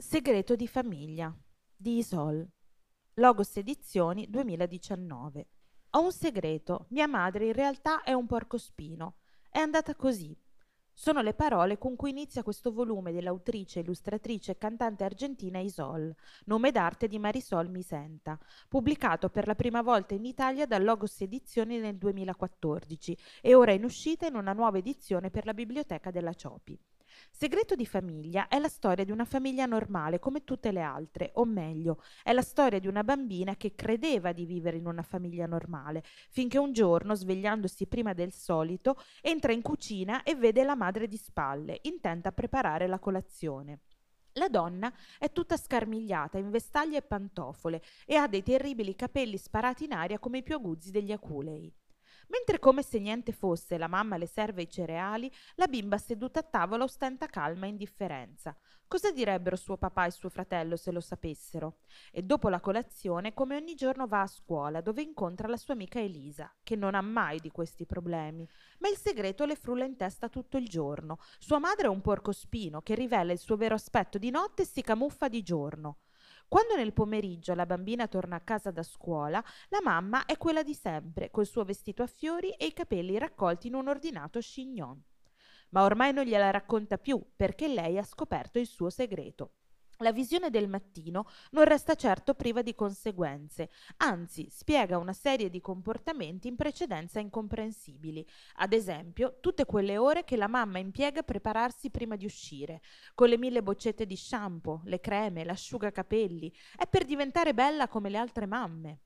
Segreto di famiglia di Isol. Logos Edizioni 2019. Ho un segreto. Mia madre in realtà è un porcospino. È andata così. Sono le parole con cui inizia questo volume dell'autrice, illustratrice e cantante argentina Isol, nome d'arte di Marisol Misenta, pubblicato per la prima volta in Italia da Logos Edizioni nel 2014 e ora in uscita in una nuova edizione per la biblioteca della Ciopi. Segreto di famiglia è la storia di una famiglia normale come tutte le altre, o meglio, è la storia di una bambina che credeva di vivere in una famiglia normale, finché un giorno, svegliandosi prima del solito, entra in cucina e vede la madre di spalle, intenta a preparare la colazione. La donna è tutta scarmigliata in vestaglie e pantofole e ha dei terribili capelli sparati in aria come i più aguzzi degli aculei. Mentre come se niente fosse la mamma le serve i cereali, la bimba seduta a tavola ostenta calma e indifferenza. Cosa direbbero suo papà e suo fratello se lo sapessero? E dopo la colazione, come ogni giorno va a scuola, dove incontra la sua amica Elisa, che non ha mai di questi problemi. Ma il segreto le frulla in testa tutto il giorno. Sua madre è un porco spino che rivela il suo vero aspetto di notte e si camuffa di giorno. Quando nel pomeriggio la bambina torna a casa da scuola, la mamma è quella di sempre, col suo vestito a fiori e i capelli raccolti in un ordinato chignon. Ma ormai non gliela racconta più perché lei ha scoperto il suo segreto. La visione del mattino non resta certo priva di conseguenze, anzi spiega una serie di comportamenti in precedenza incomprensibili, ad esempio tutte quelle ore che la mamma impiega a prepararsi prima di uscire, con le mille boccette di shampoo, le creme, l'asciugacapelli, è per diventare bella come le altre mamme.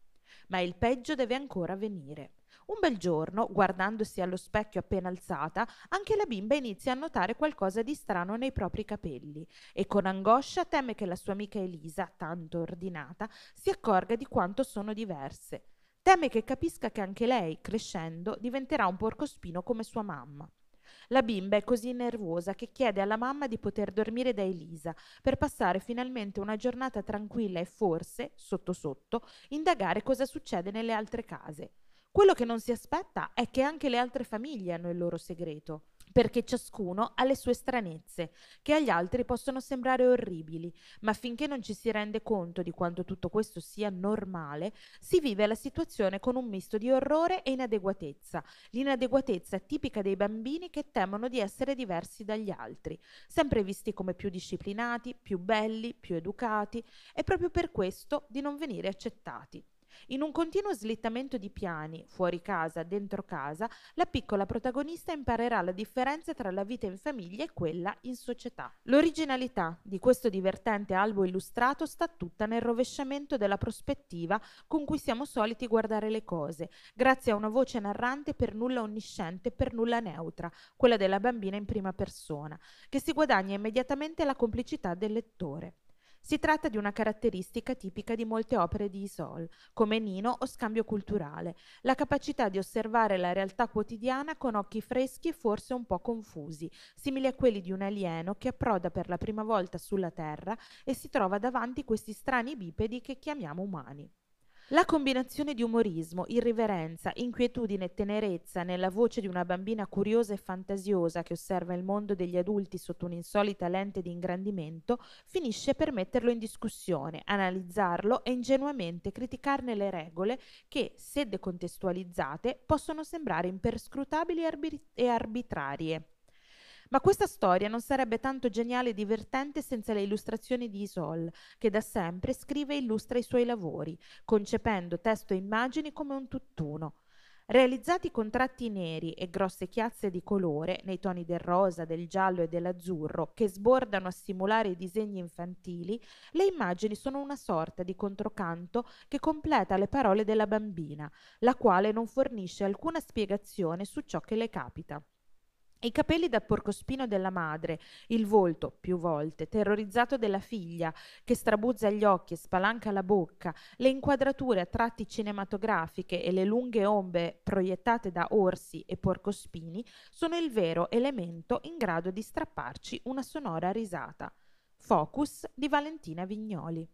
Ma il peggio deve ancora venire. Un bel giorno, guardandosi allo specchio appena alzata, anche la bimba inizia a notare qualcosa di strano nei propri capelli e con angoscia teme che la sua amica Elisa, tanto ordinata, si accorga di quanto sono diverse. Teme che capisca che anche lei, crescendo, diventerà un porcospino come sua mamma. La bimba è così nervosa che chiede alla mamma di poter dormire da Elisa per passare finalmente una giornata tranquilla e forse, sotto sotto, indagare cosa succede nelle altre case. Quello che non si aspetta è che anche le altre famiglie hanno il loro segreto, perché ciascuno ha le sue stranezze, che agli altri possono sembrare orribili, ma finché non ci si rende conto di quanto tutto questo sia normale, si vive la situazione con un misto di orrore e inadeguatezza, l'inadeguatezza tipica dei bambini che temono di essere diversi dagli altri, sempre visti come più disciplinati, più belli, più educati, e proprio per questo di non venire accettati. In un continuo slittamento di piani, fuori casa, dentro casa, la piccola protagonista imparerà la differenza tra la vita in famiglia e quella in società. L'originalità di questo divertente albo illustrato sta tutta nel rovesciamento della prospettiva con cui siamo soliti guardare le cose, grazie a una voce narrante per nulla onnisciente e per nulla neutra, quella della bambina in prima persona, che si guadagna immediatamente la complicità del lettore. Si tratta di una caratteristica tipica di molte opere di Isol, come Nino o Scambio culturale, la capacità di osservare la realtà quotidiana con occhi freschi e forse un po' confusi, simili a quelli di un alieno che approda per la prima volta sulla Terra e si trova davanti questi strani bipedi che chiamiamo umani. La combinazione di umorismo, irriverenza, inquietudine e tenerezza nella voce di una bambina curiosa e fantasiosa che osserva il mondo degli adulti sotto un'insolita lente di ingrandimento finisce per metterlo in discussione, analizzarlo e ingenuamente criticarne le regole che, se decontestualizzate, possono sembrare imperscrutabili e arbitrarie. Ma questa storia non sarebbe tanto geniale e divertente senza le illustrazioni di Isol, che da sempre scrive e illustra i suoi lavori, concependo testo e immagini come un tutt'uno. Realizzati con tratti neri e grosse chiazze di colore, nei toni del rosa, del giallo e dell'azzurro, che sbordano a simulare i disegni infantili, le immagini sono una sorta di controcanto che completa le parole della bambina, la quale non fornisce alcuna spiegazione su ciò che le capita. I capelli da porcospino della madre, il volto, più volte, terrorizzato della figlia, che strabuzza gli occhi e spalanca la bocca, le inquadrature a tratti cinematografiche e le lunghe ombre proiettate da orsi e porcospini sono il vero elemento in grado di strapparci una sonora risata. Focus di Valentina Vignoli.